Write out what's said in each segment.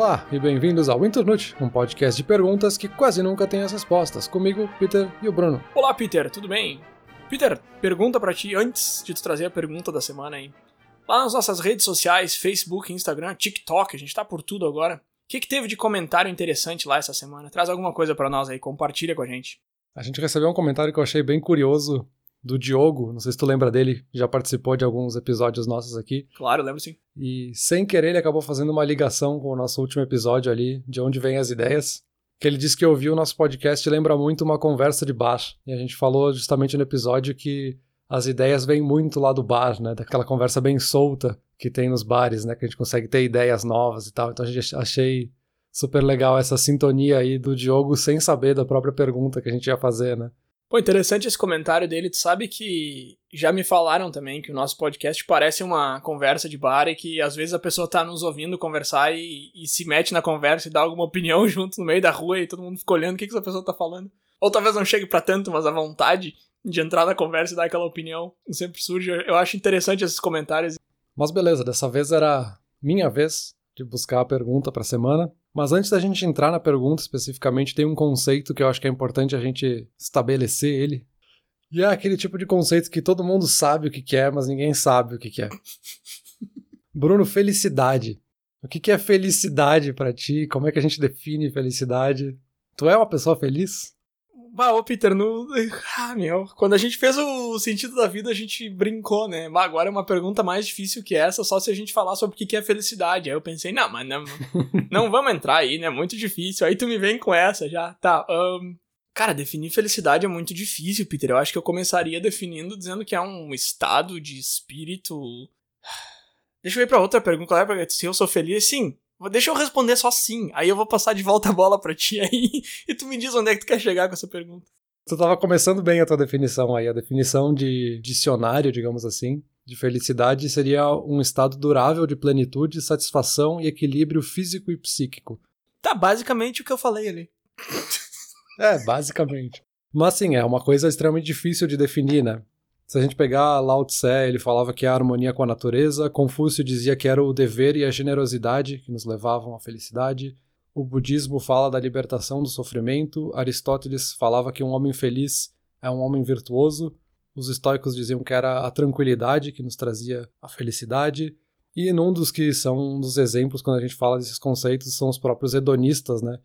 Olá e bem-vindos ao Internute, um podcast de perguntas que quase nunca tem as respostas. Comigo, Peter e o Bruno. Olá, Peter, tudo bem? Peter, pergunta para ti antes de tu trazer a pergunta da semana aí. Lá nas nossas redes sociais, Facebook, Instagram, TikTok, a gente tá por tudo agora. O que, que teve de comentário interessante lá essa semana? Traz alguma coisa para nós aí, compartilha com a gente. A gente recebeu um comentário que eu achei bem curioso do Diogo, não sei se tu lembra dele, já participou de alguns episódios nossos aqui. Claro, lembro sim. E sem querer ele acabou fazendo uma ligação com o nosso último episódio ali, de onde vêm as ideias. Que ele disse que ouviu o nosso podcast e lembra muito uma conversa de bar. E a gente falou justamente no episódio que as ideias vêm muito lá do bar, né? Daquela conversa bem solta que tem nos bares, né? Que a gente consegue ter ideias novas e tal. Então a gente achei super legal essa sintonia aí do Diogo sem saber da própria pergunta que a gente ia fazer, né? Pô, interessante esse comentário dele. Tu sabe que já me falaram também que o nosso podcast parece uma conversa de bar e que às vezes a pessoa tá nos ouvindo conversar e, e se mete na conversa e dá alguma opinião junto no meio da rua e todo mundo fica olhando o que, que essa pessoa tá falando. Ou talvez não chegue para tanto, mas a vontade de entrar na conversa e dar aquela opinião sempre surge. Eu acho interessante esses comentários. Mas beleza, dessa vez era minha vez de buscar a pergunta para a semana. Mas antes da gente entrar na pergunta especificamente, tem um conceito que eu acho que é importante a gente estabelecer ele. E é aquele tipo de conceito que todo mundo sabe o que é, mas ninguém sabe o que é. Bruno, felicidade. O que é felicidade para ti? Como é que a gente define felicidade? Tu é uma pessoa feliz? Bah, ô Peter, no... ah, meu, quando a gente fez o sentido da vida, a gente brincou, né? Bah, agora é uma pergunta mais difícil que essa, só se a gente falar sobre o que é felicidade. Aí eu pensei, não, mas não, não vamos entrar aí, né? Muito difícil. Aí tu me vem com essa já. Tá, um... Cara, definir felicidade é muito difícil, Peter. Eu acho que eu começaria definindo dizendo que é um estado de espírito. Deixa eu ir pra outra pergunta. Se eu sou feliz, sim, Deixa eu responder só sim. Aí eu vou passar de volta a bola pra ti aí e tu me diz onde é que tu quer chegar com essa pergunta. Tu tava começando bem a tua definição aí. A definição de dicionário, digamos assim, de felicidade seria um estado durável de plenitude, satisfação e equilíbrio físico e psíquico. Tá, basicamente o que eu falei ali. é, basicamente. Mas sim, é uma coisa extremamente difícil de definir, né? Se a gente pegar Lao Tse, ele falava que a harmonia com a natureza, Confúcio dizia que era o dever e a generosidade que nos levavam à felicidade, o budismo fala da libertação do sofrimento, Aristóteles falava que um homem feliz é um homem virtuoso, os estoicos diziam que era a tranquilidade que nos trazia a felicidade, e num dos que são um dos exemplos quando a gente fala desses conceitos são os próprios hedonistas, né?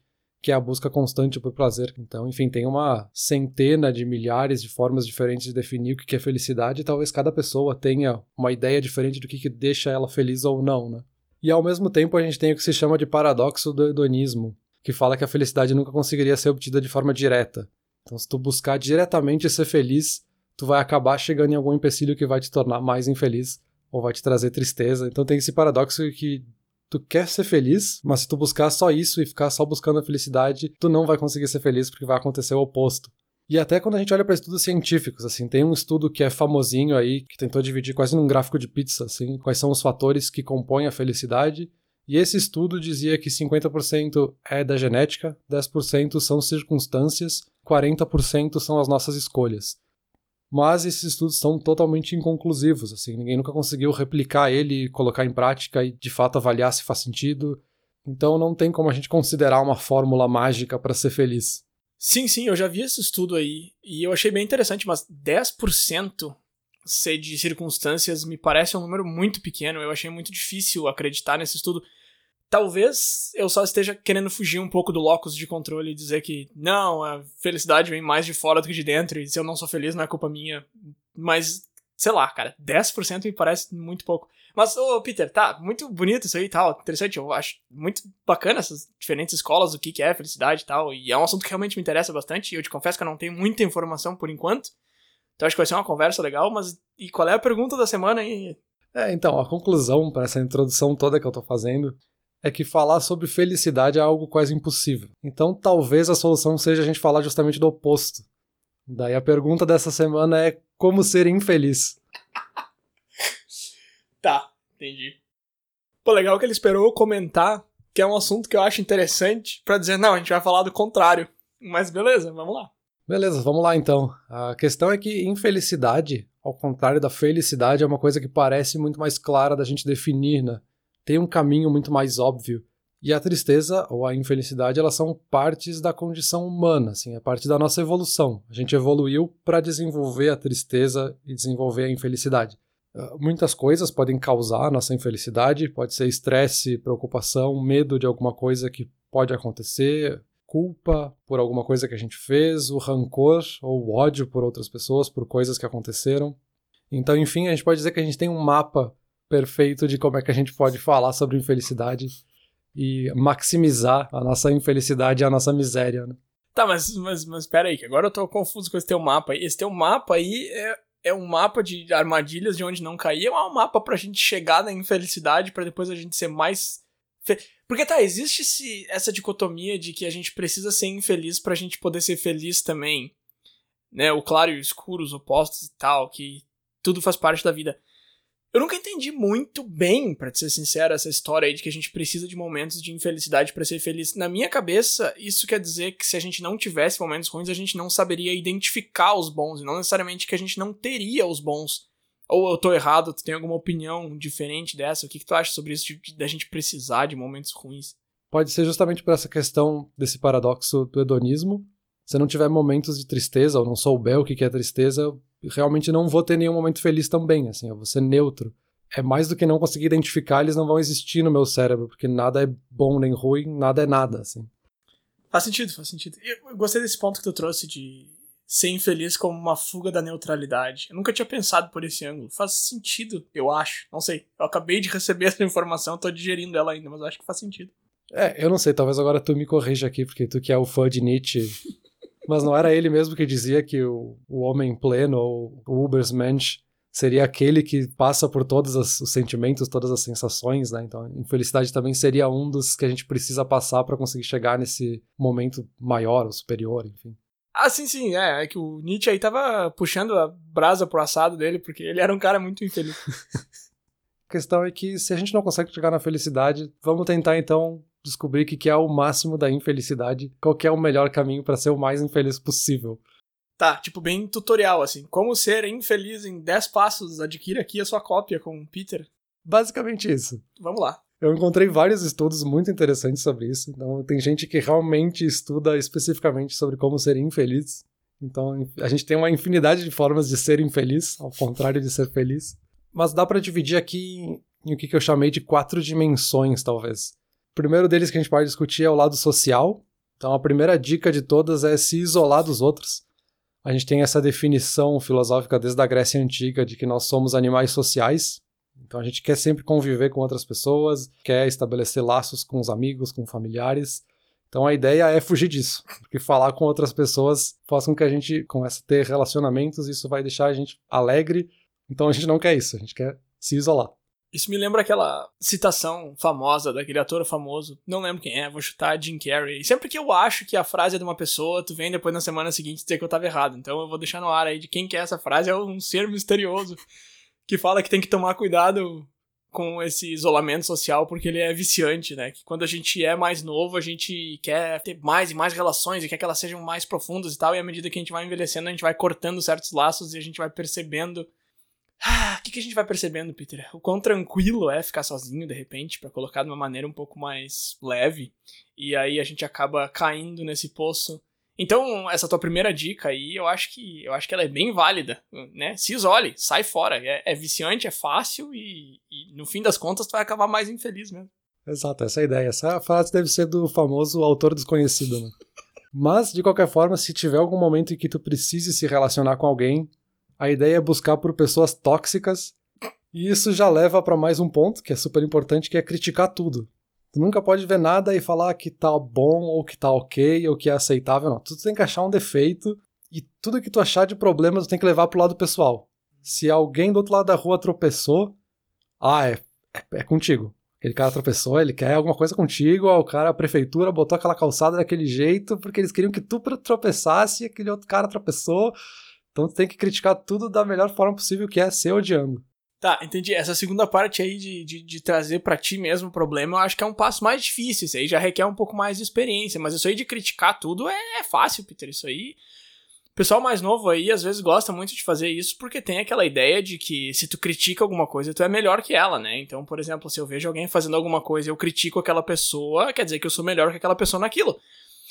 Que é a busca constante por prazer. Então, enfim, tem uma centena de milhares de formas diferentes de definir o que é felicidade e talvez cada pessoa tenha uma ideia diferente do que, que deixa ela feliz ou não, né? E ao mesmo tempo a gente tem o que se chama de paradoxo do hedonismo, que fala que a felicidade nunca conseguiria ser obtida de forma direta. Então, se tu buscar diretamente ser feliz, tu vai acabar chegando em algum empecilho que vai te tornar mais infeliz ou vai te trazer tristeza. Então tem esse paradoxo que tu quer ser feliz, mas se tu buscar só isso e ficar só buscando a felicidade, tu não vai conseguir ser feliz porque vai acontecer o oposto. E até quando a gente olha para estudos científicos, assim, tem um estudo que é famosinho aí, que tentou dividir quase num gráfico de pizza, assim, quais são os fatores que compõem a felicidade. E esse estudo dizia que 50% é da genética, 10% são circunstâncias, 40% são as nossas escolhas mas esses estudos são totalmente inconclusivos, assim, ninguém nunca conseguiu replicar ele, colocar em prática e de fato avaliar se faz sentido. Então não tem como a gente considerar uma fórmula mágica para ser feliz. Sim, sim, eu já vi esse estudo aí e eu achei bem interessante, mas 10% ser de circunstâncias me parece um número muito pequeno. Eu achei muito difícil acreditar nesse estudo. Talvez eu só esteja querendo fugir um pouco do locus de controle e dizer que não, a felicidade vem mais de fora do que de dentro, e se eu não sou feliz não é culpa minha. Mas, sei lá, cara, 10% me parece muito pouco. Mas, ô Peter, tá, muito bonito isso aí e tal, interessante, eu acho muito bacana essas diferentes escolas, o que, que é felicidade e tal, e é um assunto que realmente me interessa bastante, e eu te confesso que eu não tenho muita informação por enquanto, então acho que vai ser uma conversa legal, mas e qual é a pergunta da semana aí? É, então, a conclusão para essa introdução toda que eu tô fazendo é que falar sobre felicidade é algo quase impossível. Então talvez a solução seja a gente falar justamente do oposto. Daí a pergunta dessa semana é como ser infeliz. tá, entendi. Pô, legal que ele esperou eu comentar, que é um assunto que eu acho interessante, para dizer, não, a gente vai falar do contrário. Mas beleza, vamos lá. Beleza, vamos lá então. A questão é que infelicidade, ao contrário da felicidade, é uma coisa que parece muito mais clara da gente definir, né? Tem um caminho muito mais óbvio. E a tristeza ou a infelicidade, elas são partes da condição humana, assim, é parte da nossa evolução. A gente evoluiu para desenvolver a tristeza e desenvolver a infelicidade. Uh, muitas coisas podem causar a nossa infelicidade, pode ser estresse, preocupação, medo de alguma coisa que pode acontecer, culpa por alguma coisa que a gente fez, o rancor ou o ódio por outras pessoas, por coisas que aconteceram. Então, enfim, a gente pode dizer que a gente tem um mapa perfeito de como é que a gente pode falar sobre infelicidade e maximizar a nossa infelicidade e a nossa miséria, né? Tá, mas, mas, mas aí, que agora eu tô confuso com esse teu mapa aí. Esse teu mapa aí é, é um mapa de armadilhas de onde não cair, ou é um mapa pra gente chegar na infelicidade para depois a gente ser mais. Fe... Porque tá, existe esse, essa dicotomia de que a gente precisa ser infeliz pra gente poder ser feliz também. Né? O claro e o escuro, os opostos e tal, que tudo faz parte da vida. Eu nunca entendi muito bem, para ser sincero, essa história aí de que a gente precisa de momentos de infelicidade para ser feliz. Na minha cabeça, isso quer dizer que se a gente não tivesse momentos ruins, a gente não saberia identificar os bons, e não necessariamente que a gente não teria os bons. Ou eu tô errado, tu tem alguma opinião diferente dessa? O que, que tu acha sobre isso, de, da gente precisar de momentos ruins? Pode ser justamente por essa questão desse paradoxo do hedonismo. Se não tiver momentos de tristeza, ou não souber o que é tristeza, realmente não vou ter nenhum momento feliz também, assim, eu vou ser neutro. É mais do que não conseguir identificar, eles não vão existir no meu cérebro, porque nada é bom nem ruim, nada é nada, assim. Faz sentido, faz sentido. Eu gostei desse ponto que tu trouxe de ser infeliz como uma fuga da neutralidade. Eu nunca tinha pensado por esse ângulo. Faz sentido, eu acho. Não sei. Eu acabei de receber essa informação, tô digerindo ela ainda, mas eu acho que faz sentido. É, eu não sei, talvez agora tu me corrija aqui, porque tu que é o fã de Nietzsche, mas não era ele mesmo que dizia que o, o homem pleno, ou o Ubersmensch, seria aquele que passa por todos os sentimentos, todas as sensações, né? Então, infelicidade também seria um dos que a gente precisa passar para conseguir chegar nesse momento maior ou superior, enfim. Ah, sim, sim, é, é que o Nietzsche aí tava puxando a brasa pro assado dele, porque ele era um cara muito infeliz. a questão é que se a gente não consegue chegar na felicidade, vamos tentar então descobrir o que é o máximo da infelicidade, qual é o melhor caminho para ser o mais infeliz possível. Tá, tipo, bem tutorial, assim. Como ser infeliz em 10 passos, adquira aqui a sua cópia com o Peter. Basicamente isso. Vamos lá. Eu encontrei vários estudos muito interessantes sobre isso. Então, tem gente que realmente estuda especificamente sobre como ser infeliz. Então, a gente tem uma infinidade de formas de ser infeliz, ao contrário de ser feliz. Mas dá para dividir aqui em o que eu chamei de quatro dimensões, talvez. O primeiro deles que a gente pode discutir é o lado social. Então, a primeira dica de todas é se isolar dos outros. A gente tem essa definição filosófica desde a Grécia Antiga de que nós somos animais sociais. Então, a gente quer sempre conviver com outras pessoas, quer estabelecer laços com os amigos, com familiares. Então, a ideia é fugir disso, porque falar com outras pessoas faz com que a gente comece a ter relacionamentos, isso vai deixar a gente alegre. Então, a gente não quer isso, a gente quer se isolar. Isso me lembra aquela citação famosa daquele ator famoso, não lembro quem é, vou chutar Jim Carrey. E sempre que eu acho que a frase é de uma pessoa, tu vem depois na semana seguinte dizer que eu tava errado. Então eu vou deixar no ar aí de quem que é essa frase, é um ser misterioso que fala que tem que tomar cuidado com esse isolamento social porque ele é viciante, né? Que quando a gente é mais novo, a gente quer ter mais e mais relações e quer que elas sejam mais profundas e tal, e à medida que a gente vai envelhecendo, a gente vai cortando certos laços e a gente vai percebendo o que, que a gente vai percebendo, Peter? O quão tranquilo é ficar sozinho, de repente, para colocar de uma maneira um pouco mais leve. E aí a gente acaba caindo nesse poço. Então, essa tua primeira dica aí, eu acho que eu acho que ela é bem válida, né? Se isole, sai fora. É, é viciante, é fácil e, e, no fim das contas tu vai acabar mais infeliz mesmo. Exato, essa é a ideia. Essa frase deve ser do famoso autor desconhecido, né? Mas, de qualquer forma, se tiver algum momento em que tu precise se relacionar com alguém, a ideia é buscar por pessoas tóxicas, e isso já leva para mais um ponto que é super importante, que é criticar tudo. Tu nunca pode ver nada e falar que tá bom ou que tá ok ou que é aceitável, não. Tu tem que achar um defeito e tudo que tu achar de problema tu tem que levar pro lado pessoal. Se alguém do outro lado da rua tropeçou, ah, é, é, é contigo. Aquele cara tropeçou, ele quer alguma coisa contigo, o cara, a prefeitura botou aquela calçada daquele jeito porque eles queriam que tu tropeçasse e aquele outro cara tropeçou. Então tem que criticar tudo da melhor forma possível, que é ser odiando. Tá, entendi. Essa segunda parte aí de, de, de trazer para ti mesmo o problema, eu acho que é um passo mais difícil. Isso aí já requer um pouco mais de experiência. Mas isso aí de criticar tudo é, é fácil, Peter. Isso aí. pessoal mais novo aí às vezes gosta muito de fazer isso porque tem aquela ideia de que se tu critica alguma coisa, tu é melhor que ela, né? Então, por exemplo, se eu vejo alguém fazendo alguma coisa e eu critico aquela pessoa, quer dizer que eu sou melhor que aquela pessoa naquilo.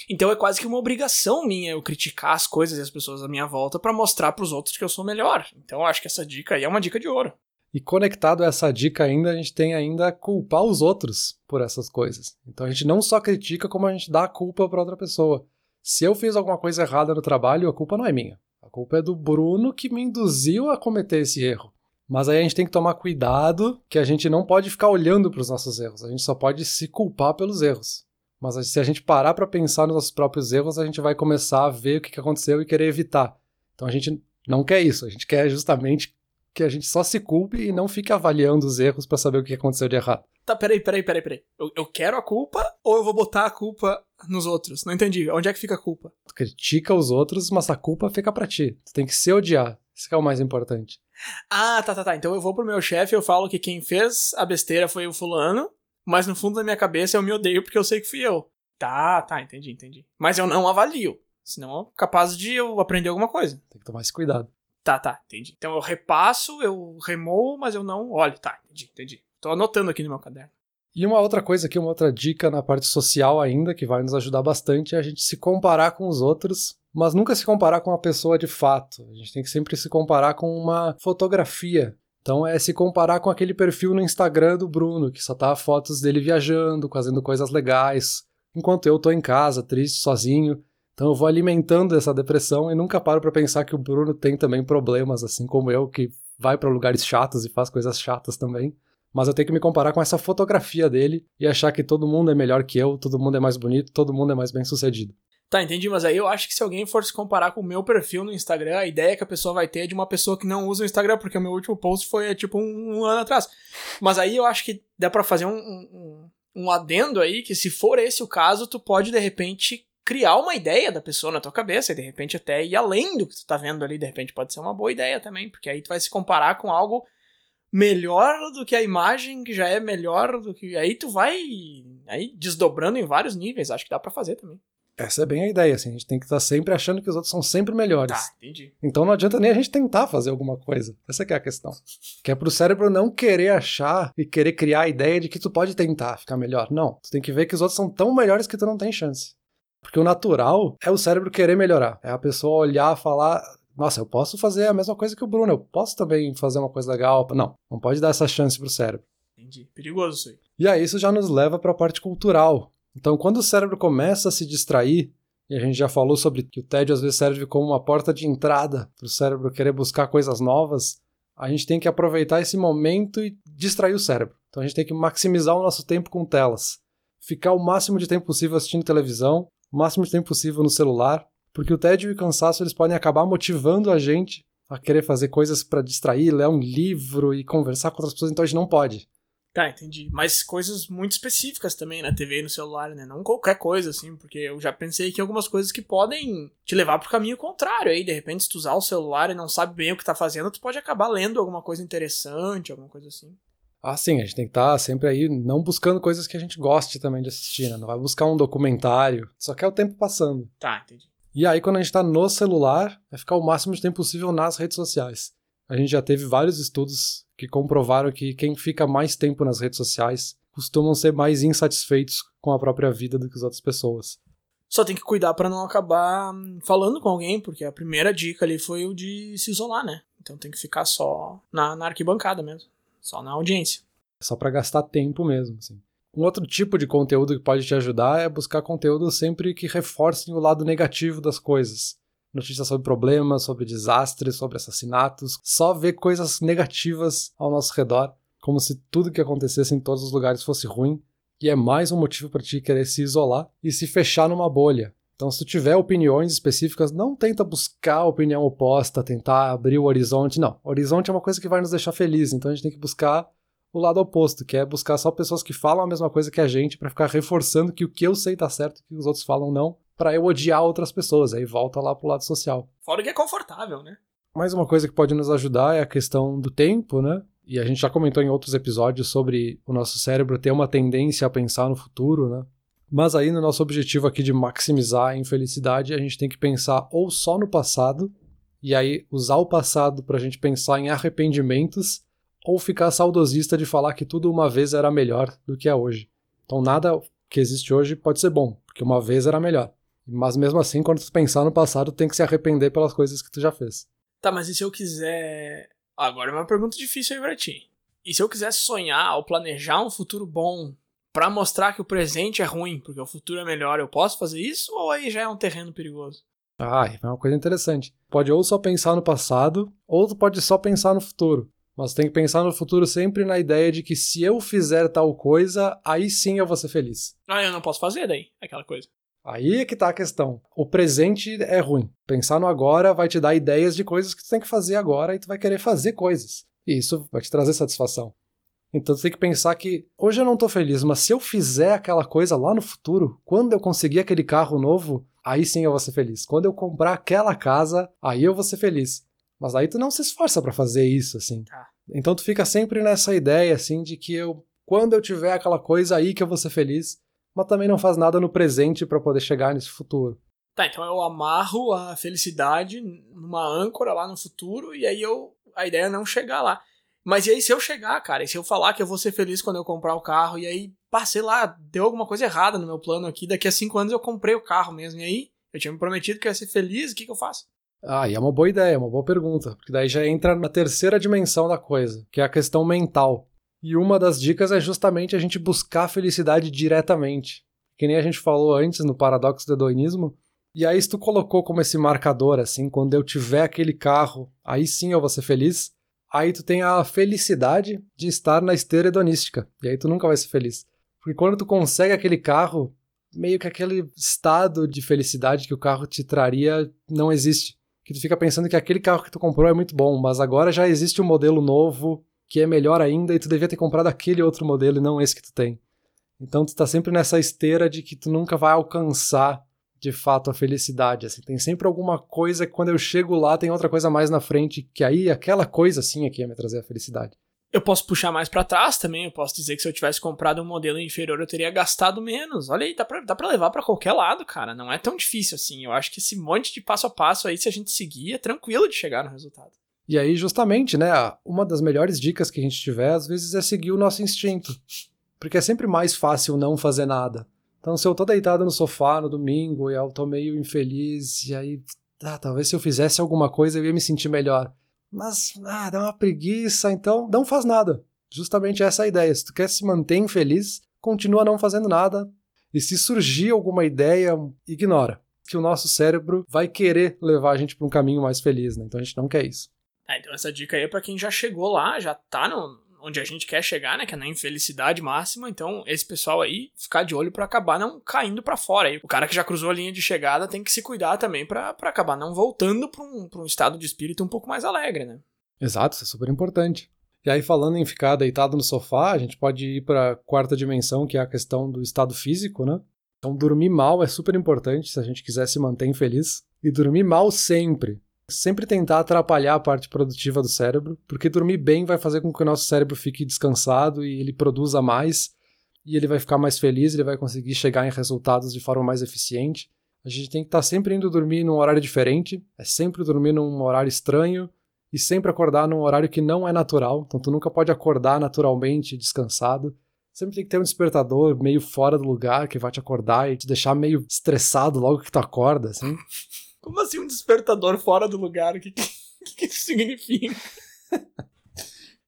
Então é quase que uma obrigação minha eu criticar as coisas e as pessoas à minha volta para mostrar para os outros que eu sou melhor. Então eu acho que essa dica aí é uma dica de ouro. E conectado a essa dica ainda, a gente tem ainda culpar os outros por essas coisas. Então a gente não só critica, como a gente dá a culpa para outra pessoa. Se eu fiz alguma coisa errada no trabalho, a culpa não é minha. A culpa é do Bruno que me induziu a cometer esse erro. Mas aí a gente tem que tomar cuidado que a gente não pode ficar olhando para os nossos erros. A gente só pode se culpar pelos erros. Mas se a gente parar para pensar nos nossos próprios erros, a gente vai começar a ver o que aconteceu e querer evitar. Então a gente não quer isso. A gente quer justamente que a gente só se culpe e não fique avaliando os erros para saber o que aconteceu de errado. Tá, peraí, peraí, peraí, peraí. Eu, eu quero a culpa ou eu vou botar a culpa nos outros? Não entendi. Onde é que fica a culpa? Tu critica os outros, mas a culpa fica para ti. Tu tem que se odiar. Isso é o mais importante. Ah, tá, tá, tá. Então eu vou pro meu chefe e eu falo que quem fez a besteira foi o fulano, mas no fundo da minha cabeça eu me odeio porque eu sei que fui eu. Tá, tá, entendi, entendi. Mas eu não avalio. Senão é capaz de eu aprender alguma coisa. Tem que tomar esse cuidado. Tá, tá, entendi. Então eu repasso, eu remoo, mas eu não olho. Tá, entendi, entendi. Tô anotando aqui no meu caderno. E uma outra coisa aqui, uma outra dica na parte social ainda, que vai nos ajudar bastante, é a gente se comparar com os outros, mas nunca se comparar com uma pessoa de fato. A gente tem que sempre se comparar com uma fotografia. Então é se comparar com aquele perfil no Instagram do Bruno, que só tá fotos dele viajando, fazendo coisas legais, enquanto eu tô em casa, triste, sozinho. Então eu vou alimentando essa depressão e nunca paro para pensar que o Bruno tem também problemas, assim como eu, que vai para lugares chatos e faz coisas chatas também. Mas eu tenho que me comparar com essa fotografia dele e achar que todo mundo é melhor que eu, todo mundo é mais bonito, todo mundo é mais bem sucedido. Tá, entendi, mas aí eu acho que se alguém for se comparar com o meu perfil no Instagram, a ideia que a pessoa vai ter é de uma pessoa que não usa o Instagram, porque o meu último post foi é, tipo um, um ano atrás. Mas aí eu acho que dá para fazer um, um, um adendo aí, que se for esse o caso, tu pode de repente criar uma ideia da pessoa na tua cabeça e de repente até ir além do que tu tá vendo ali, de repente pode ser uma boa ideia também, porque aí tu vai se comparar com algo melhor do que a imagem que já é melhor do que aí tu vai aí desdobrando em vários níveis, acho que dá para fazer também. Essa é bem a ideia, assim, a gente tem que estar sempre achando que os outros são sempre melhores. Tá, entendi. Então não adianta nem a gente tentar fazer alguma coisa. Essa é a questão. Que é pro cérebro não querer achar e querer criar a ideia de que tu pode tentar ficar melhor. Não, tu tem que ver que os outros são tão melhores que tu não tem chance. Porque o natural é o cérebro querer melhorar. É a pessoa olhar, falar, nossa, eu posso fazer a mesma coisa que o Bruno, eu posso também fazer uma coisa legal. Não, não pode dar essa chance pro cérebro. Entendi. Perigoso isso aí. E aí isso já nos leva para a parte cultural. Então, quando o cérebro começa a se distrair, e a gente já falou sobre que o tédio às vezes serve como uma porta de entrada para o cérebro querer buscar coisas novas, a gente tem que aproveitar esse momento e distrair o cérebro. Então a gente tem que maximizar o nosso tempo com telas. Ficar o máximo de tempo possível assistindo televisão, o máximo de tempo possível no celular, porque o tédio e o cansaço eles podem acabar motivando a gente a querer fazer coisas para distrair, ler um livro e conversar com outras pessoas, então a gente não pode. Tá, entendi. Mas coisas muito específicas também na TV e no celular, né? Não qualquer coisa, assim, porque eu já pensei que algumas coisas que podem te levar pro caminho contrário aí. De repente, se tu usar o celular e não sabe bem o que tá fazendo, tu pode acabar lendo alguma coisa interessante, alguma coisa assim. Ah, sim, a gente tem que estar tá sempre aí, não buscando coisas que a gente goste também de assistir, né? Não vai buscar um documentário, só quer o tempo passando. Tá, entendi. E aí, quando a gente tá no celular, é ficar o máximo de tempo possível nas redes sociais. A gente já teve vários estudos que comprovaram que quem fica mais tempo nas redes sociais costumam ser mais insatisfeitos com a própria vida do que as outras pessoas. Só tem que cuidar para não acabar hum, falando com alguém, porque a primeira dica ali foi o de se isolar, né? Então tem que ficar só na, na arquibancada mesmo. Só na audiência. Só para gastar tempo mesmo, assim. Um outro tipo de conteúdo que pode te ajudar é buscar conteúdo sempre que reforcem o lado negativo das coisas. Notícias sobre problemas, sobre desastres, sobre assassinatos. Só ver coisas negativas ao nosso redor, como se tudo que acontecesse em todos os lugares fosse ruim. E é mais um motivo para ti querer se isolar e se fechar numa bolha. Então, se tu tiver opiniões específicas, não tenta buscar a opinião oposta, tentar abrir o horizonte. Não, o horizonte é uma coisa que vai nos deixar felizes, então a gente tem que buscar o lado oposto, que é buscar só pessoas que falam a mesma coisa que a gente, para ficar reforçando que o que eu sei tá certo e que os outros falam não, para eu odiar outras pessoas. Aí volta lá pro lado social. Fora que é confortável, né? Mais uma coisa que pode nos ajudar é a questão do tempo, né? E a gente já comentou em outros episódios sobre o nosso cérebro ter uma tendência a pensar no futuro, né? Mas aí, no nosso objetivo aqui de maximizar a infelicidade, a gente tem que pensar ou só no passado, e aí usar o passado para a gente pensar em arrependimentos, ou ficar saudosista de falar que tudo uma vez era melhor do que é hoje. Então, nada que existe hoje pode ser bom, porque uma vez era melhor. Mas mesmo assim, quando tu pensar no passado, tem que se arrepender pelas coisas que tu já fez. Tá, mas e se eu quiser. Agora é uma pergunta difícil aí pra ti. E se eu quiser sonhar ou planejar um futuro bom para mostrar que o presente é ruim, porque o futuro é melhor, eu posso fazer isso ou aí já é um terreno perigoso? Ah, é uma coisa interessante. Pode ou só pensar no passado, ou tu pode só pensar no futuro. Mas tem que pensar no futuro sempre na ideia de que se eu fizer tal coisa, aí sim eu vou ser feliz. Ah, eu não posso fazer daí, aquela coisa. Aí é que tá a questão. O presente é ruim. Pensar no agora vai te dar ideias de coisas que tu tem que fazer agora e tu vai querer fazer coisas. E isso vai te trazer satisfação. Então tu tem que pensar que hoje eu não tô feliz, mas se eu fizer aquela coisa lá no futuro, quando eu conseguir aquele carro novo, aí sim eu vou ser feliz. Quando eu comprar aquela casa, aí eu vou ser feliz. Mas aí tu não se esforça para fazer isso, assim. Ah. Então tu fica sempre nessa ideia, assim, de que eu, quando eu tiver aquela coisa aí que eu vou ser feliz, mas também não faz nada no presente para poder chegar nesse futuro. Tá, então eu amarro a felicidade numa âncora lá no futuro e aí eu a ideia é não chegar lá. Mas e aí se eu chegar, cara, e se eu falar que eu vou ser feliz quando eu comprar o carro e aí, passei lá, deu alguma coisa errada no meu plano aqui, daqui a cinco anos eu comprei o carro mesmo e aí eu tinha me prometido que eu ia ser feliz, o que, que eu faço? Ah, e é uma boa ideia, é uma boa pergunta, porque daí já entra na terceira dimensão da coisa, que é a questão mental. E uma das dicas é justamente a gente buscar a felicidade diretamente. Que nem a gente falou antes no paradoxo do hedonismo. E aí, se tu colocou como esse marcador, assim, quando eu tiver aquele carro, aí sim eu vou ser feliz. Aí tu tem a felicidade de estar na esteira hedonística. E aí tu nunca vai ser feliz. Porque quando tu consegue aquele carro, meio que aquele estado de felicidade que o carro te traria não existe. Que tu fica pensando que aquele carro que tu comprou é muito bom, mas agora já existe um modelo novo que é melhor ainda e tu devia ter comprado aquele outro modelo e não esse que tu tem. Então tu tá sempre nessa esteira de que tu nunca vai alcançar de fato a felicidade, assim, tem sempre alguma coisa que quando eu chego lá tem outra coisa mais na frente, que aí aquela coisa assim aqui ia me trazer a felicidade. Eu posso puxar mais para trás também, eu posso dizer que se eu tivesse comprado um modelo inferior eu teria gastado menos. Olha aí, dá pra, dá pra levar para qualquer lado, cara, não é tão difícil assim. Eu acho que esse monte de passo a passo aí, se a gente seguir, é tranquilo de chegar no resultado. E aí, justamente, né, uma das melhores dicas que a gente tiver, às vezes, é seguir o nosso instinto. Porque é sempre mais fácil não fazer nada. Então, se eu tô deitado no sofá no domingo e eu tô meio infeliz, e aí, ah, talvez se eu fizesse alguma coisa eu ia me sentir melhor. Mas, ah, dá uma preguiça, então não faz nada. Justamente essa é a ideia. Se tu quer se manter infeliz, continua não fazendo nada. E se surgir alguma ideia, ignora. Que o nosso cérebro vai querer levar a gente para um caminho mais feliz, né? Então a gente não quer isso. É, então essa dica aí é pra quem já chegou lá, já tá no, onde a gente quer chegar, né? Que é na infelicidade máxima. Então, esse pessoal aí, ficar de olho para acabar não caindo para fora. Aí, o cara que já cruzou a linha de chegada tem que se cuidar também para acabar não voltando pra um, pra um estado de espírito um pouco mais alegre, né? Exato, isso é super importante. E aí, falando em ficar deitado no sofá, a gente pode ir para a quarta dimensão, que é a questão do estado físico, né? Então, dormir mal é super importante se a gente quiser se manter infeliz. E dormir mal sempre sempre tentar atrapalhar a parte produtiva do cérebro, porque dormir bem vai fazer com que o nosso cérebro fique descansado e ele produza mais, e ele vai ficar mais feliz, ele vai conseguir chegar em resultados de forma mais eficiente. A gente tem que estar sempre indo dormir num horário diferente, é sempre dormir num horário estranho e sempre acordar num horário que não é natural, então tu nunca pode acordar naturalmente descansado. Sempre tem que ter um despertador meio fora do lugar que vai te acordar e te deixar meio estressado logo que tu acorda, assim. Como assim um despertador fora do lugar? O que, que, que isso significa?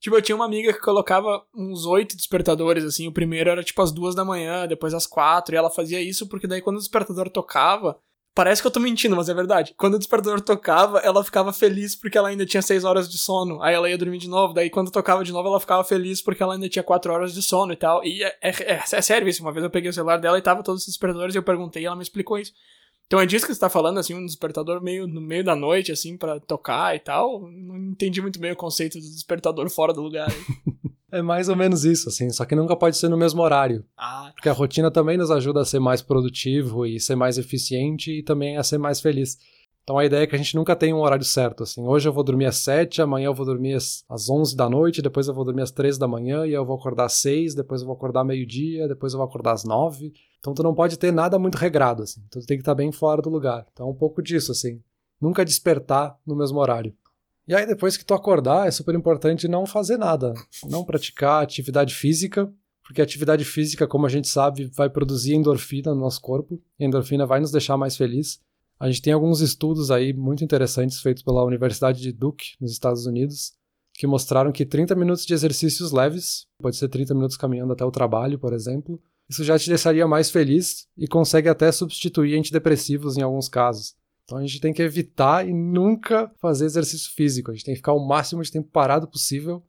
tipo, eu tinha uma amiga que colocava uns oito despertadores, assim. O primeiro era tipo às duas da manhã, depois às quatro. E ela fazia isso porque daí quando o despertador tocava. Parece que eu tô mentindo, mas é verdade. Quando o despertador tocava, ela ficava feliz porque ela ainda tinha seis horas de sono. Aí ela ia dormir de novo. Daí quando tocava de novo, ela ficava feliz porque ela ainda tinha quatro horas de sono e tal. E é, é, é, é sério isso. Uma vez eu peguei o celular dela e tava todos os despertadores e eu perguntei e ela me explicou isso. Então é disso que você tá falando, assim, um despertador meio no meio da noite, assim, para tocar e tal. Não entendi muito bem o conceito do despertador fora do lugar. é mais ou menos isso, assim, só que nunca pode ser no mesmo horário. Ah. Porque a rotina também nos ajuda a ser mais produtivo e ser mais eficiente e também a ser mais feliz. Então a ideia é que a gente nunca tem um horário certo, assim, hoje eu vou dormir às 7, amanhã eu vou dormir às 11 da noite, depois eu vou dormir às 3 da manhã e eu vou acordar às 6, depois eu vou acordar meio-dia, depois eu vou acordar às 9. Então tu não pode ter nada muito regrado, assim, então tu tem que estar bem fora do lugar. Então um pouco disso, assim, nunca despertar no mesmo horário. E aí depois que tu acordar, é super importante não fazer nada, não praticar atividade física, porque atividade física, como a gente sabe, vai produzir endorfina no nosso corpo, e a endorfina vai nos deixar mais felizes. A gente tem alguns estudos aí muito interessantes feitos pela Universidade de Duke, nos Estados Unidos, que mostraram que 30 minutos de exercícios leves, pode ser 30 minutos caminhando até o trabalho, por exemplo, isso já te deixaria mais feliz e consegue até substituir antidepressivos em alguns casos. Então a gente tem que evitar e nunca fazer exercício físico. A gente tem que ficar o máximo de tempo parado possível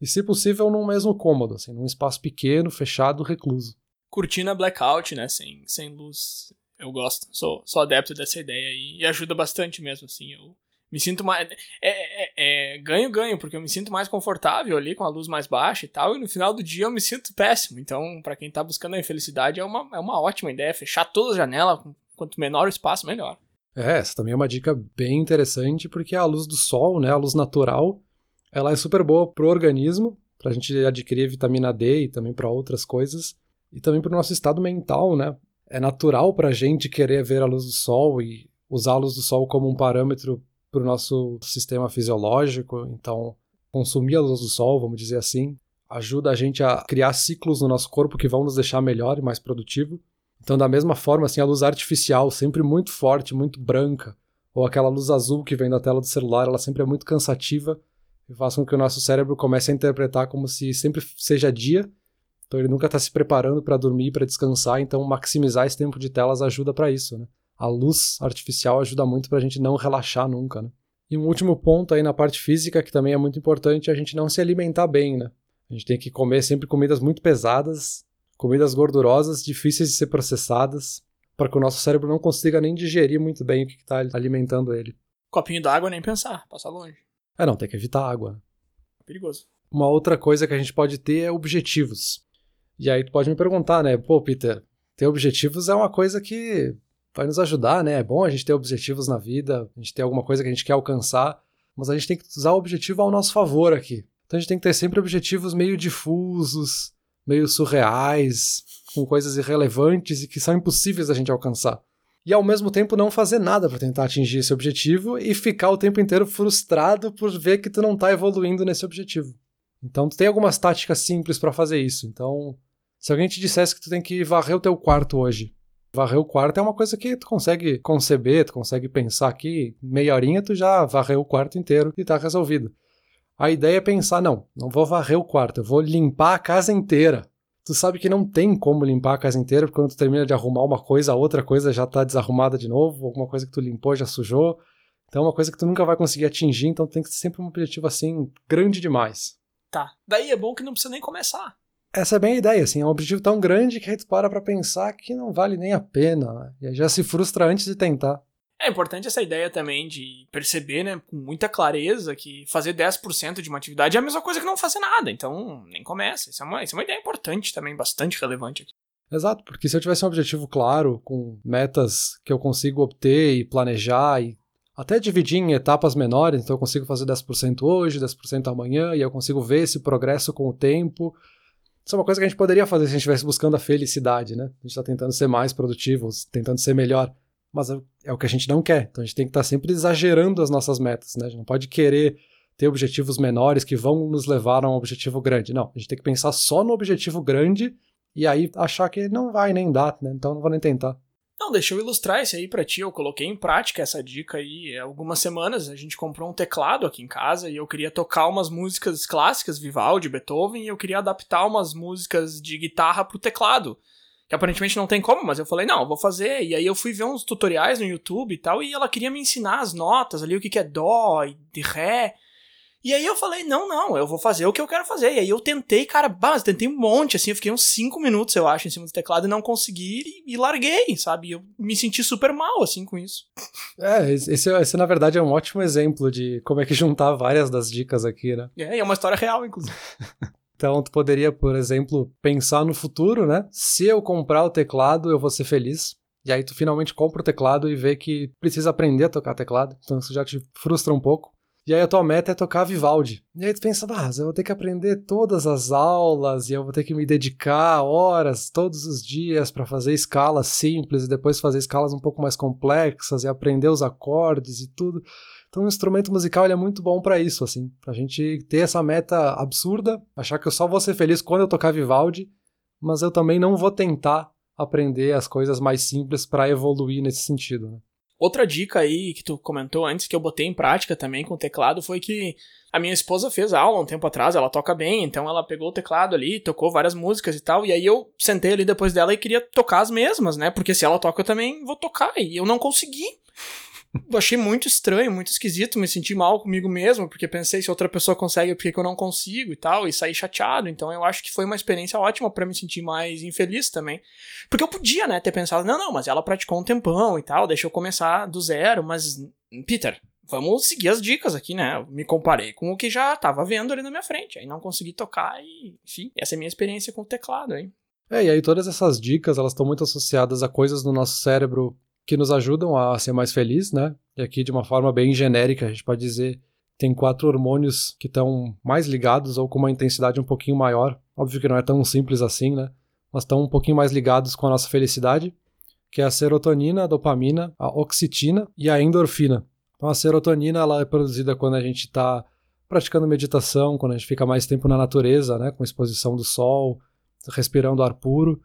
e, se possível, num mesmo cômodo, assim, num espaço pequeno, fechado, recluso. Cortina blackout, né? Sem, sem luz eu gosto, sou, sou adepto dessa ideia e ajuda bastante mesmo, assim, eu me sinto mais, é, é, é, ganho, ganho, porque eu me sinto mais confortável ali com a luz mais baixa e tal, e no final do dia eu me sinto péssimo, então para quem tá buscando a infelicidade é uma, é uma ótima ideia, fechar todas as janelas, quanto menor o espaço, melhor. É, essa também é uma dica bem interessante, porque a luz do sol, né, a luz natural, ela é super boa pro organismo, pra gente adquirir vitamina D e também para outras coisas, e também pro nosso estado mental, né, é natural para a gente querer ver a luz do sol e usar a luz do sol como um parâmetro para o nosso sistema fisiológico. Então, consumir a luz do sol, vamos dizer assim, ajuda a gente a criar ciclos no nosso corpo que vão nos deixar melhor e mais produtivo. Então, da mesma forma, assim, a luz artificial, sempre muito forte, muito branca, ou aquela luz azul que vem da tela do celular, ela sempre é muito cansativa e faz com que o nosso cérebro comece a interpretar como se sempre seja dia então ele nunca está se preparando para dormir, para descansar, então maximizar esse tempo de telas ajuda para isso, né? A luz artificial ajuda muito para a gente não relaxar nunca, né? E um último ponto aí na parte física que também é muito importante é a gente não se alimentar bem, né? A gente tem que comer sempre comidas muito pesadas, comidas gordurosas, difíceis de ser processadas, para que o nosso cérebro não consiga nem digerir muito bem o que está alimentando ele. Copinho d'água nem pensar, passar longe. É, não, tem que evitar água. Né? Perigoso. Uma outra coisa que a gente pode ter é objetivos. E aí tu pode me perguntar, né? Pô, Peter, ter objetivos é uma coisa que vai nos ajudar, né? É bom a gente ter objetivos na vida, a gente ter alguma coisa que a gente quer alcançar, mas a gente tem que usar o objetivo ao nosso favor aqui. Então a gente tem que ter sempre objetivos meio difusos, meio surreais, com coisas irrelevantes e que são impossíveis da gente alcançar. E ao mesmo tempo não fazer nada para tentar atingir esse objetivo e ficar o tempo inteiro frustrado por ver que tu não tá evoluindo nesse objetivo. Então tu tem algumas táticas simples para fazer isso. Então se alguém te dissesse que tu tem que varrer o teu quarto hoje, varrer o quarto é uma coisa que tu consegue conceber, tu consegue pensar aqui, meia horinha tu já varreu o quarto inteiro e tá resolvido. A ideia é pensar, não, não vou varrer o quarto, eu vou limpar a casa inteira. Tu sabe que não tem como limpar a casa inteira, porque quando tu termina de arrumar uma coisa, a outra coisa já tá desarrumada de novo, alguma coisa que tu limpou já sujou. Então é uma coisa que tu nunca vai conseguir atingir, então tem que ser sempre um objetivo assim, grande demais. Tá. Daí é bom que não precisa nem começar. Essa é bem a ideia, assim, é um objetivo tão grande que a gente para pra pensar que não vale nem a pena, né? E aí já se frustra antes de tentar. É importante essa ideia também de perceber, né, com muita clareza que fazer 10% de uma atividade é a mesma coisa que não fazer nada, então nem começa. Isso é uma, isso é uma ideia importante também, bastante relevante aqui. Exato, porque se eu tivesse um objetivo claro, com metas que eu consigo obter e planejar e até dividir em etapas menores, então eu consigo fazer 10% hoje, 10% amanhã, e eu consigo ver esse progresso com o tempo, isso é uma coisa que a gente poderia fazer se a gente estivesse buscando a felicidade, né? A gente está tentando ser mais produtivos, tentando ser melhor. Mas é, é o que a gente não quer. Então a gente tem que estar tá sempre exagerando as nossas metas, né? A gente não pode querer ter objetivos menores que vão nos levar a um objetivo grande. Não, a gente tem que pensar só no objetivo grande e aí achar que não vai nem dar, né? Então não vou nem tentar. Não, deixa eu ilustrar isso aí para ti. Eu coloquei em prática essa dica aí há algumas semanas. A gente comprou um teclado aqui em casa e eu queria tocar umas músicas clássicas, Vivaldi, Beethoven, e eu queria adaptar umas músicas de guitarra pro teclado. Que aparentemente não tem como, mas eu falei, não, vou fazer. E aí eu fui ver uns tutoriais no YouTube e tal, e ela queria me ensinar as notas ali, o que, que é dó e de ré. E aí eu falei, não, não, eu vou fazer o que eu quero fazer. E aí eu tentei, cara, bah, tentei um monte, assim, eu fiquei uns 5 minutos, eu acho, em cima do teclado e não consegui e, e larguei, sabe? E eu me senti super mal, assim, com isso. É, esse, esse, na verdade é um ótimo exemplo de como é que juntar várias das dicas aqui, né? É, é uma história real, inclusive. então tu poderia, por exemplo, pensar no futuro, né? Se eu comprar o teclado, eu vou ser feliz. E aí tu finalmente compra o teclado e vê que precisa aprender a tocar teclado, então isso já te frustra um pouco. E aí a tua meta é tocar Vivaldi. E aí tu pensa, ah, eu vou ter que aprender todas as aulas e eu vou ter que me dedicar horas todos os dias para fazer escalas simples e depois fazer escalas um pouco mais complexas e aprender os acordes e tudo. Então o instrumento musical é muito bom para isso, assim, pra gente ter essa meta absurda, achar que eu só vou ser feliz quando eu tocar Vivaldi, mas eu também não vou tentar aprender as coisas mais simples para evoluir nesse sentido. Né? Outra dica aí que tu comentou antes, que eu botei em prática também com o teclado, foi que a minha esposa fez aula um tempo atrás, ela toca bem, então ela pegou o teclado ali, tocou várias músicas e tal, e aí eu sentei ali depois dela e queria tocar as mesmas, né? Porque se ela toca, eu também vou tocar, e eu não consegui achei muito estranho, muito esquisito, me senti mal comigo mesmo, porque pensei se outra pessoa consegue, por que eu não consigo e tal, e saí chateado. Então eu acho que foi uma experiência ótima para me sentir mais infeliz também. Porque eu podia, né, ter pensado, não, não, mas ela praticou um tempão e tal, deixa eu começar do zero, mas, Peter, vamos seguir as dicas aqui, né? Eu me comparei com o que já tava vendo ali na minha frente, aí não consegui tocar e, enfim, essa é a minha experiência com o teclado, hein. É, e aí todas essas dicas, elas estão muito associadas a coisas no nosso cérebro que nos ajudam a ser mais feliz, né? E aqui, de uma forma bem genérica, a gente pode dizer tem quatro hormônios que estão mais ligados ou com uma intensidade um pouquinho maior. Óbvio que não é tão simples assim, né? Mas estão um pouquinho mais ligados com a nossa felicidade, que é a serotonina, a dopamina, a oxitina e a endorfina. Então a serotonina ela é produzida quando a gente está praticando meditação, quando a gente fica mais tempo na natureza, né, com exposição do sol, respirando ar puro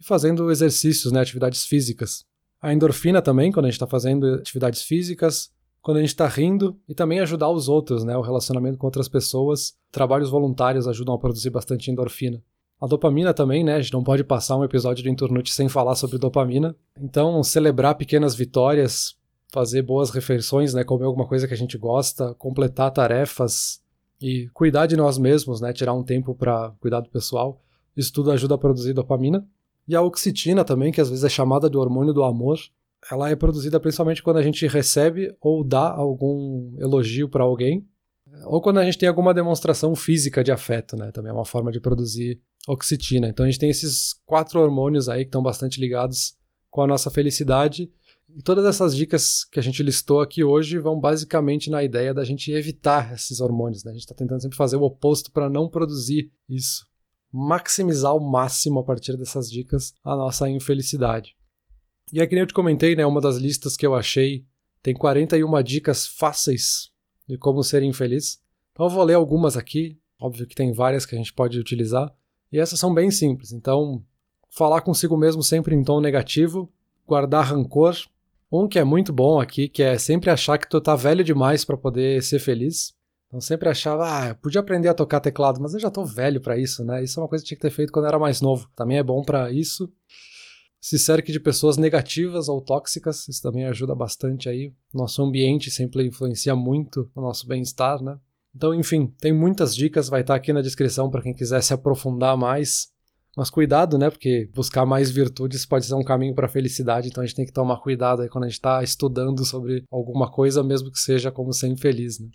e fazendo exercícios, né, atividades físicas. A endorfina também, quando a gente está fazendo atividades físicas, quando a gente está rindo e também ajudar os outros, né? O relacionamento com outras pessoas. Trabalhos voluntários ajudam a produzir bastante endorfina. A dopamina também, né? A gente não pode passar um episódio do Inturnute sem falar sobre dopamina. Então, celebrar pequenas vitórias, fazer boas refeições, né? Comer alguma coisa que a gente gosta, completar tarefas e cuidar de nós mesmos, né? Tirar um tempo para cuidar do pessoal. Isso tudo ajuda a produzir dopamina. E a oxitina também, que às vezes é chamada de hormônio do amor, ela é produzida principalmente quando a gente recebe ou dá algum elogio para alguém, ou quando a gente tem alguma demonstração física de afeto, né? Também é uma forma de produzir oxitina. Então a gente tem esses quatro hormônios aí que estão bastante ligados com a nossa felicidade. E todas essas dicas que a gente listou aqui hoje vão basicamente na ideia da gente evitar esses hormônios. Né? A gente está tentando sempre fazer o oposto para não produzir isso maximizar ao máximo a partir dessas dicas a nossa infelicidade. E aqui nem eu te comentei, né, uma das listas que eu achei tem 41 dicas fáceis de como ser infeliz. Então eu vou ler algumas aqui, óbvio que tem várias que a gente pode utilizar, e essas são bem simples. Então, falar consigo mesmo sempre em tom negativo, guardar rancor, um que é muito bom aqui, que é sempre achar que tu tá velho demais para poder ser feliz. Então sempre achava, ah, podia aprender a tocar teclado, mas eu já tô velho para isso, né? Isso é uma coisa que tinha que ter feito quando eu era mais novo. Também é bom para isso. Se cerque de pessoas negativas ou tóxicas, isso também ajuda bastante aí. Nosso ambiente sempre influencia muito o nosso bem-estar, né? Então, enfim, tem muitas dicas, vai estar aqui na descrição para quem quiser se aprofundar mais. Mas cuidado, né? Porque buscar mais virtudes pode ser um caminho para a felicidade, então a gente tem que tomar cuidado aí quando a gente está estudando sobre alguma coisa, mesmo que seja como ser infeliz, né?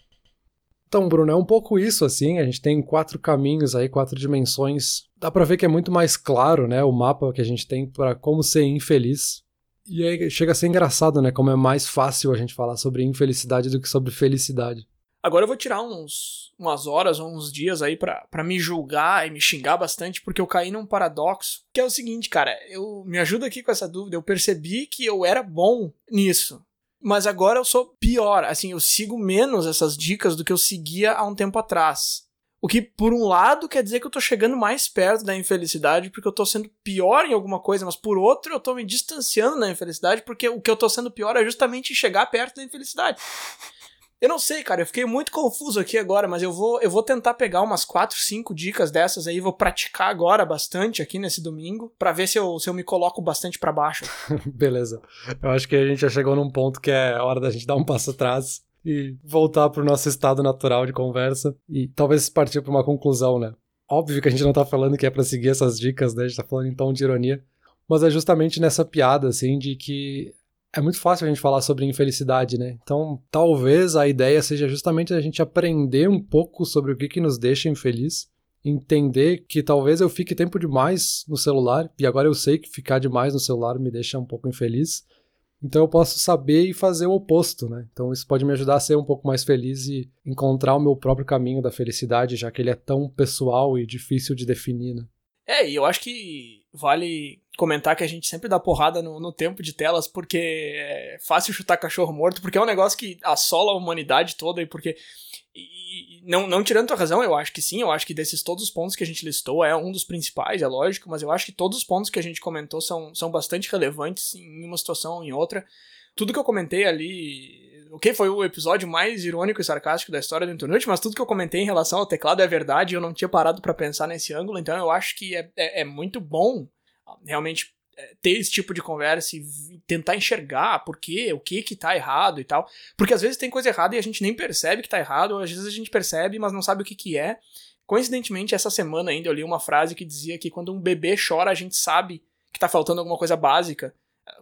Então, Bruno, é um pouco isso, assim. A gente tem quatro caminhos aí, quatro dimensões. Dá pra ver que é muito mais claro, né? O mapa que a gente tem para como ser infeliz. E aí chega a ser engraçado, né? Como é mais fácil a gente falar sobre infelicidade do que sobre felicidade. Agora eu vou tirar uns, umas horas ou uns dias aí para me julgar e me xingar bastante, porque eu caí num paradoxo, que é o seguinte, cara, eu me ajuda aqui com essa dúvida. Eu percebi que eu era bom nisso mas agora eu sou pior. Assim, eu sigo menos essas dicas do que eu seguia há um tempo atrás. O que, por um lado, quer dizer que eu tô chegando mais perto da infelicidade porque eu tô sendo pior em alguma coisa, mas por outro, eu tô me distanciando da infelicidade porque o que eu tô sendo pior é justamente chegar perto da infelicidade. Eu não sei, cara, eu fiquei muito confuso aqui agora, mas eu vou, eu vou tentar pegar umas 4, 5 dicas dessas aí, vou praticar agora bastante aqui nesse domingo, para ver se eu, se eu me coloco bastante para baixo. Beleza. Eu acho que a gente já chegou num ponto que é hora da gente dar um passo atrás e voltar pro nosso estado natural de conversa e talvez partir para uma conclusão, né? Óbvio que a gente não tá falando que é para seguir essas dicas, né? A gente tá falando em tom de ironia, mas é justamente nessa piada, assim, de que é muito fácil a gente falar sobre infelicidade, né? Então, talvez a ideia seja justamente a gente aprender um pouco sobre o que, que nos deixa infeliz entender que talvez eu fique tempo demais no celular, e agora eu sei que ficar demais no celular me deixa um pouco infeliz. Então eu posso saber e fazer o oposto, né? Então isso pode me ajudar a ser um pouco mais feliz e encontrar o meu próprio caminho da felicidade, já que ele é tão pessoal e difícil de definir, né? É, e eu acho que vale comentar que a gente sempre dá porrada no, no, tempo de telas, porque é fácil chutar cachorro morto, porque é um negócio que assola a humanidade toda, e porque. E, não, não tirando tua razão, eu acho que sim, eu acho que desses todos os pontos que a gente listou é um dos principais, é lógico, mas eu acho que todos os pontos que a gente comentou são, são bastante relevantes em uma situação ou em outra. Tudo que eu comentei ali ok, foi o episódio mais irônico e sarcástico da história do Internet, mas tudo que eu comentei em relação ao teclado é verdade eu não tinha parado para pensar nesse ângulo, então eu acho que é, é, é muito bom realmente é, ter esse tipo de conversa e tentar enxergar por quê, o que que tá errado e tal. Porque às vezes tem coisa errada e a gente nem percebe que tá errado, ou às vezes a gente percebe, mas não sabe o que que é. Coincidentemente, essa semana ainda eu li uma frase que dizia que quando um bebê chora, a gente sabe que tá faltando alguma coisa básica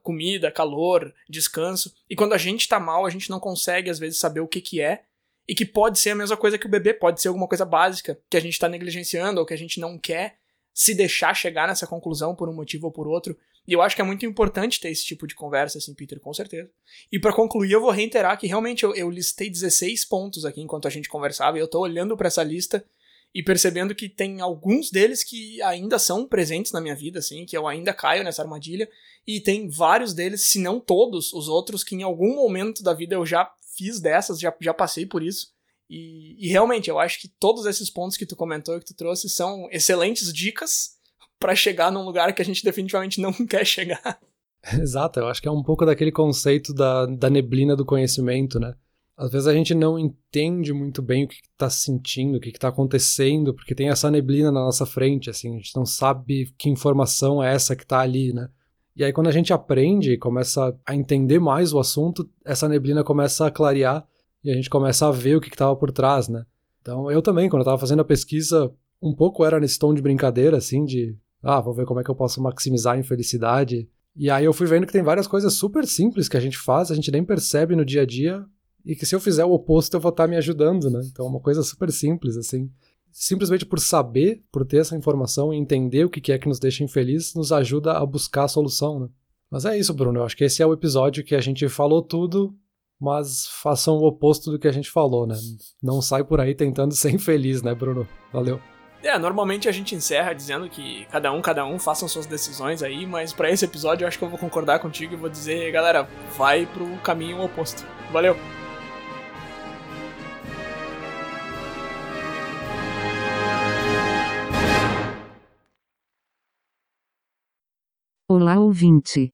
comida, calor, descanso. E quando a gente tá mal, a gente não consegue às vezes saber o que que é. E que pode ser a mesma coisa que o bebê, pode ser alguma coisa básica que a gente tá negligenciando ou que a gente não quer se deixar chegar nessa conclusão por um motivo ou por outro. E eu acho que é muito importante ter esse tipo de conversa, assim, Peter, com certeza. E para concluir, eu vou reiterar que realmente eu, eu, listei 16 pontos aqui enquanto a gente conversava, e eu tô olhando para essa lista e percebendo que tem alguns deles que ainda são presentes na minha vida, assim, que eu ainda caio nessa armadilha, e tem vários deles, se não todos, os outros que em algum momento da vida eu já fiz dessas, já, já passei por isso. E, e realmente, eu acho que todos esses pontos que tu comentou que tu trouxe são excelentes dicas para chegar num lugar que a gente definitivamente não quer chegar. Exato, eu acho que é um pouco daquele conceito da, da neblina do conhecimento, né? Às vezes a gente não entende muito bem o que está sentindo, o que está acontecendo, porque tem essa neblina na nossa frente, assim, a gente não sabe que informação é essa que está ali, né? E aí, quando a gente aprende começa a entender mais o assunto, essa neblina começa a clarear e a gente começa a ver o que estava por trás, né? Então, eu também, quando eu estava fazendo a pesquisa, um pouco era nesse tom de brincadeira, assim, de, ah, vou ver como é que eu posso maximizar a infelicidade. E aí eu fui vendo que tem várias coisas super simples que a gente faz, a gente nem percebe no dia a dia, e que se eu fizer o oposto eu vou estar tá me ajudando, né? Então é uma coisa super simples, assim simplesmente por saber, por ter essa informação e entender o que é que nos deixa infeliz, nos ajuda a buscar a solução, né? Mas é isso, Bruno. Eu acho que esse é o episódio que a gente falou tudo, mas façam o oposto do que a gente falou, né? Não sai por aí tentando ser infeliz, né, Bruno? Valeu. É, normalmente a gente encerra dizendo que cada um, cada um façam suas decisões aí, mas para esse episódio eu acho que eu vou concordar contigo e vou dizer, galera, vai pro caminho oposto. Valeu! Olá ouvinte!